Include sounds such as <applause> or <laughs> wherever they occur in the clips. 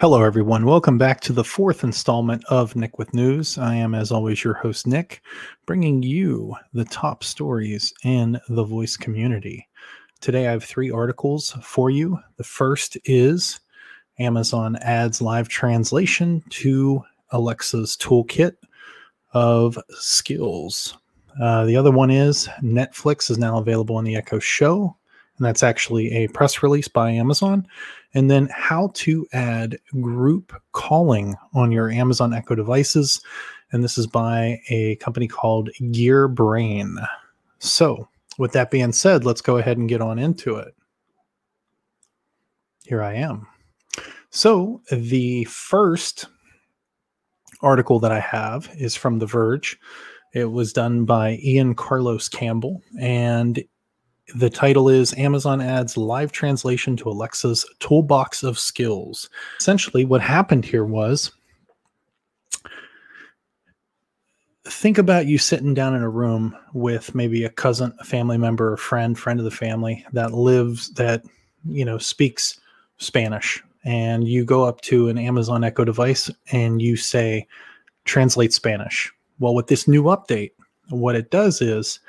Hello, everyone. Welcome back to the fourth installment of Nick with News. I am, as always, your host, Nick, bringing you the top stories in the voice community. Today, I have three articles for you. The first is Amazon adds live translation to Alexa's toolkit of skills. Uh, the other one is Netflix is now available on the Echo Show, and that's actually a press release by Amazon and then how to add group calling on your Amazon Echo devices. And this is by a company called Gearbrain. So, with that being said, let's go ahead and get on into it. Here I am. So, the first article that I have is from The Verge. It was done by Ian Carlos Campbell, and the title is Amazon adds live translation to Alexa's toolbox of skills. Essentially, what happened here was think about you sitting down in a room with maybe a cousin, a family member, a friend, friend of the family that lives, that, you know, speaks Spanish. And you go up to an Amazon Echo device and you say, translate Spanish. Well, with this new update, what it does is,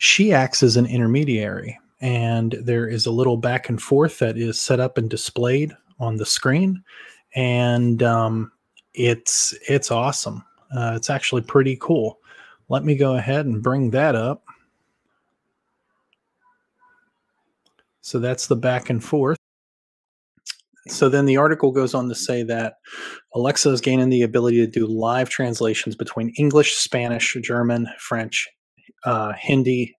she acts as an intermediary and there is a little back and forth that is set up and displayed on the screen and um, it's it's awesome. Uh, it's actually pretty cool. Let me go ahead and bring that up. So that's the back and forth. So then the article goes on to say that Alexa is gaining the ability to do live translations between English, Spanish, German, French, uh, Hindi,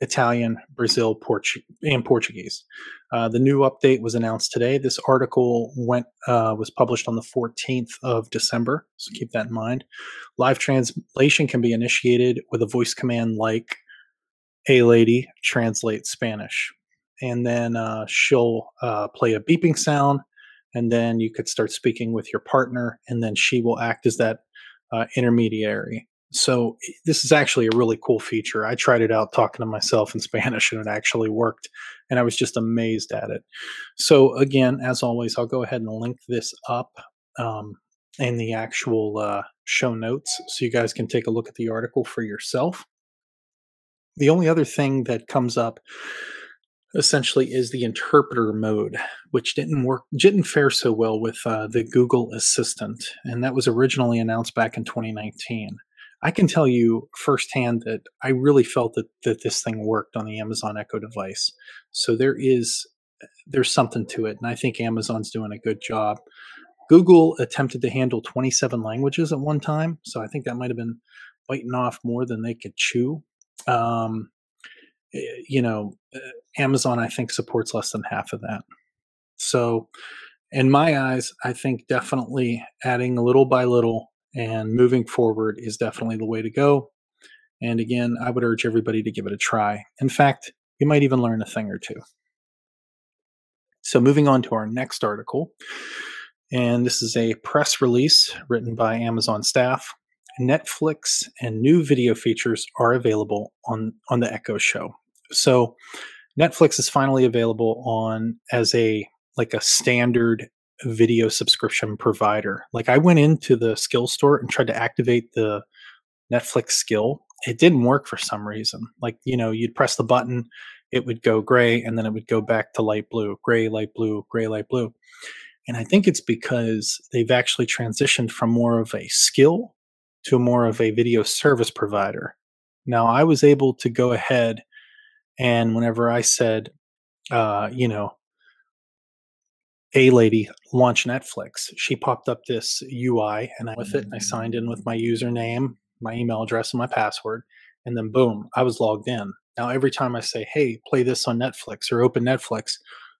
Italian, Brazil, Portu- and Portuguese. Uh, the new update was announced today. This article went uh, was published on the 14th of December, so keep that in mind. Live translation can be initiated with a voice command like "Hey, lady, translate Spanish," and then uh, she'll uh, play a beeping sound, and then you could start speaking with your partner, and then she will act as that uh, intermediary so this is actually a really cool feature. I tried it out talking to myself in <laughs> Spanish and it actually worked. And I was just amazed at it. So again, as always, I'll go ahead and link this up um, in the actual uh, show notes so you guys can take a look at the article for yourself. The only other thing that comes up essentially is the interpreter mode, which didn't work, didn't fare so well with uh, the Google Assistant, and that was originally announced back in 2019. I can tell you firsthand that I really felt that that this thing worked on the Amazon Echo device. So there is there's something to it, and I think Amazon's doing a good job. Google attempted to handle 27 languages at one time, so I think that might have been biting off more than they could chew. Um, eh, you know, eh, Amazon I think supports less than half of that. So, in my eyes, I think definitely adding little by little and moving forward is definitely the way to go. And again, I would urge everybody to give it a try. In fact, you might even learn a thing or two. So, moving on to our next article, and this is a press release written by Amazon staff. Netflix and new video features are available on, on the Echo Show. So, Netflix is finally available on as a like a standard video subscription provider. Like I went into the skill store and tried to activate the Netflix skill. It didn't work for some reason. Like, you know, you'd press the button, it would go gray, and then it would go back to light blue, gray, light blue, gray, light blue. And I think it's because they've actually transitioned from more of a skill to more of a video service provider. Now, I was able to go ahead and whenever I said, uh, you know, a lady launch Netflix. She popped up this UI and I with it and I mm. signed in with my username, my email address, and my password. And then boom, I was logged in. Now every time I say, hey, play this on Netflix or open Netflix,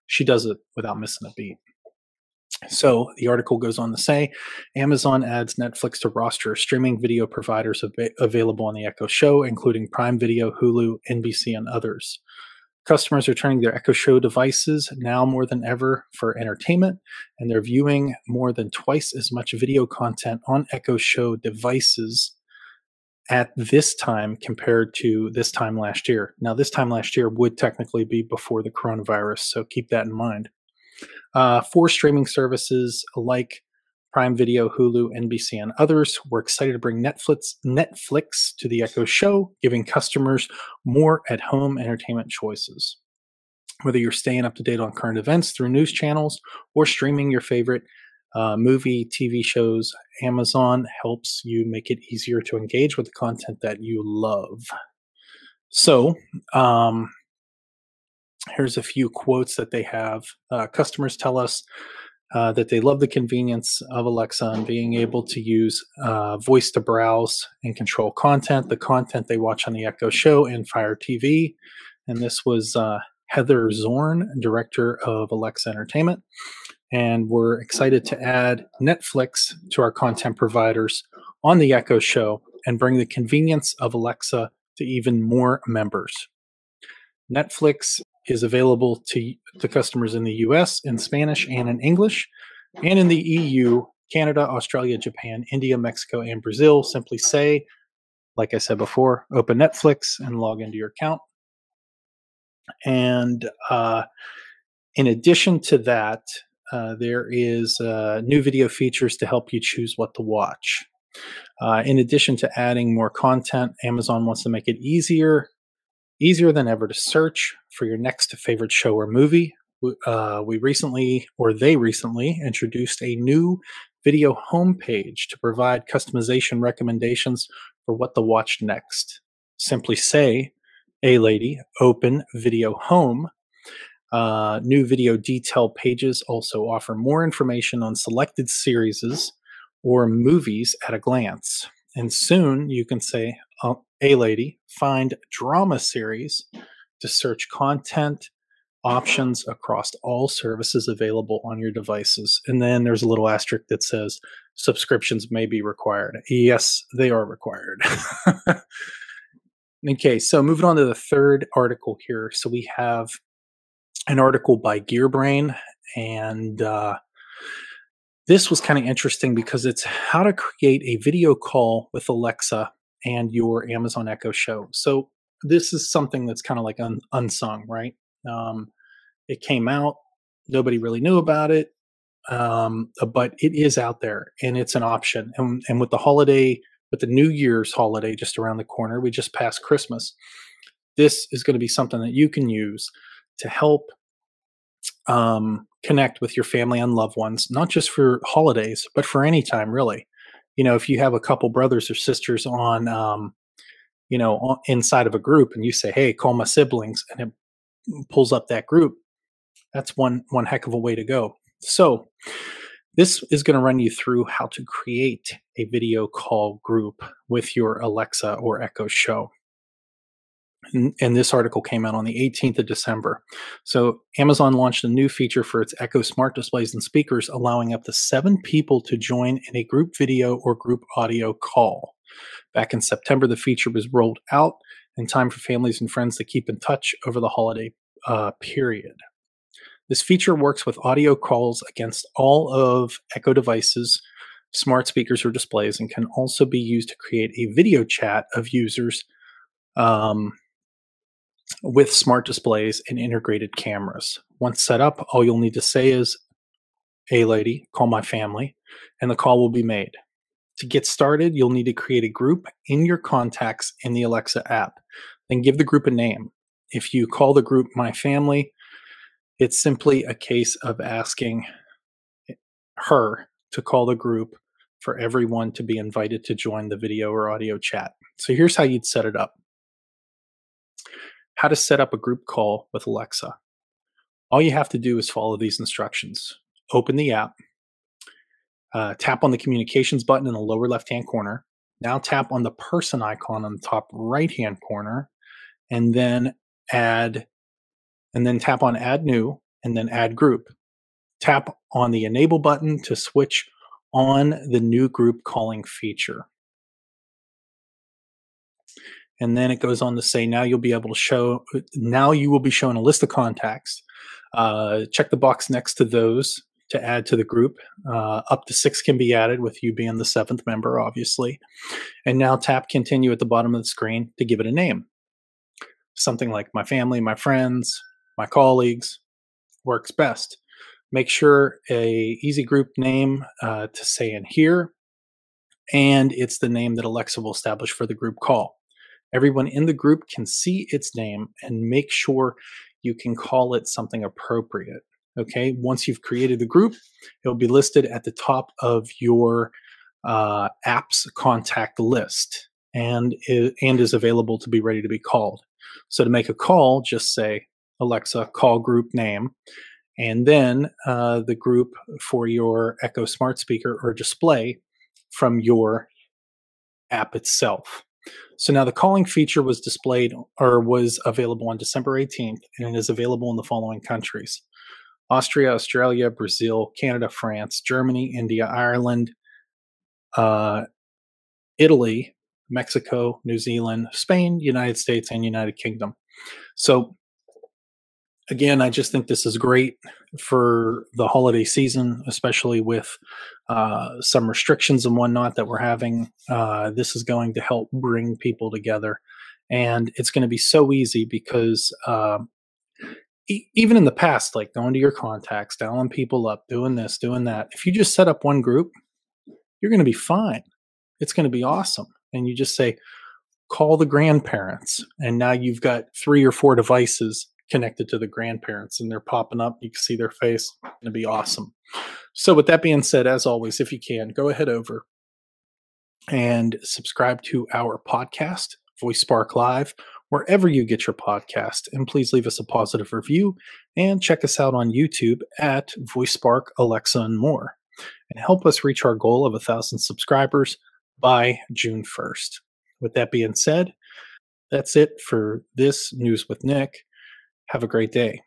she does it without missing a beat. So the article goes on to say Amazon adds Netflix to roster of streaming video providers av- available on the Echo Show, including Prime Video, Hulu, NBC, and others. Customers are turning their Echo Show devices now more than ever for entertainment, and they're viewing more than twice as much video content on Echo Show devices at this time compared to this time last year. Now, this time last year would technically be before the coronavirus, so keep that in mind. Uh, for streaming services like Prime Video, Hulu, NBC, and others, we're excited to bring Netflix Netflix to the Echo Show, giving customers more at-home entertainment choices. Whether you're staying up to date on current events through news channels or streaming your favorite uh, movie, TV shows, Amazon helps you make it easier to engage with the content that you love. So, um, here's a few quotes that they have. Uh, customers tell us uh, that they love the convenience of Alexa and being able to use uh, voice to browse and control content, the content they watch on the Echo Show and Fire TV. And this was uh, Heather Zorn, director of Alexa Entertainment. And we're excited to add Netflix to our content providers on the Echo Show and bring the convenience of Alexa to even more members. Netflix is available to, to customers in the US in Spanish and in English, and in the EU, Canada, Australia, Japan, India, Mexico, and Brazil. Simply say, like I said before, open Netflix and log into your account. And uh, in addition to that, uh, there is uh, new video features to help you choose what to watch. Uh, in addition to adding more content, Amazon wants to make it easier, easier than ever to search for your next favorite show or movie. Uh, we recently, or they recently, introduced a new video homepage to provide customization recommendations for what to watch next. Simply say, A lady, open video home. Uh, new video detail pages also offer more information on selected series or movies at a glance. And soon you can say, A lady, find drama series to search content options across all services available on your devices. And then there's a little asterisk that says subscriptions may be required. Yes, they are required. <laughs> okay, so moving on to the third article here. So we have an article by Gearbrain, and uh, this was kind of interesting because it's how to create a video call with Alexa and your Amazon Echo Show. So this is something that's kind of like un- unsung, right? Um, it came out, nobody really knew about it, um, uh, but it is out there and it's an option. And, and with the holiday, with the New Year's holiday just around the corner, we just passed Christmas. This is going to be something that you can use to help um, connect with your family and loved ones, not just for holidays, but for any time, really. You know, if you have a couple brothers or sisters on, um, you know, on, inside of a group, and you say, "Hey, call my siblings," and it pulls up that group, that's one one heck of a way to go. So, this is going to run you through how to create a video call group with your Alexa or Echo Show and, this article came out on the 18th of December. So, Amazon launched a new feature for its Echo smart displays and speakers, allowing up to seven people to join in a group video or group audio call. Back in September, the feature was rolled out in time for families and friends to keep in touch over the holiday uh, period. This feature works with audio calls against all of Echo devices, smart speakers, or displays, and can also be used to create a video chat of users um, with smart displays and integrated cameras. Once set up, all you'll need to say is, Hey, lady, call my family, and the call will be made. To get started, you'll need to create a group in your contacts in the Alexa app. Then give the group a name. If you call the group My Family, it's simply a case of asking her to call the group for everyone to be invited to join the video or audio chat. So here's how you'd set it up how to set up a group call with Alexa. All you have to do is follow these instructions. Open the app, uh, tap on the communications button in the lower left hand corner. Now tap on the person icon on the top right hand corner, and then add, and then tap on add new, and then add group. Tap on the enable button to switch on the new group calling feature. And then it goes on to say, now you'll be able to show, now you will be shown a list of contacts. Uh, check the box next to those to add to the group. Uh, up to six can be added, with you being the seventh member, obviously. And now tap continue at the bottom of the screen to give it a name. Something like my family, my friends, my colleagues works best. Make sure a easy group name uh, to say in here, and it's the name that Alexa will establish for the group call. Everyone in the group can see its name and make sure you can call it something appropriate. Okay, once you've created the group, it'll be listed at the top of your uh, app's contact list and and is available to be ready to be called. So to make a call, just say Alexa call group name, and then uh, the group for your Echo smart speaker or display from your app itself. So now the calling feature was displayed or was available on December 18th, and it is available in the following countries Austria, Australia, Brazil, Canada, France, Germany, India, Ireland, uh, Italy, Mexico, New Zealand, Spain, United States, and United Kingdom. So, again, I just think this is great for the holiday season, especially with uh, some restrictions and whatnot that we're having. Uh, this is going to help bring people together. And it's going to be so easy because uh, e- even in the past, like going to your contacts, dialing people up, doing this, doing that, if you just set up one group, you're going to be fine. It's going to be awesome. And you just say, call the grandparents. And now you've got three or four devices connected to the grandparents and they're popping up. You can see their face. To be awesome. So, with that being said, as always, if you can, go ahead over and subscribe to our podcast, Voice Spark Live, wherever you get your podcast. And please leave us a positive review and check us out on YouTube at Voice Spark, Alexa, and more. And help us reach our goal of a thousand subscribers by June 1st. With that being said, that's it for this News with Nick. Have a great day.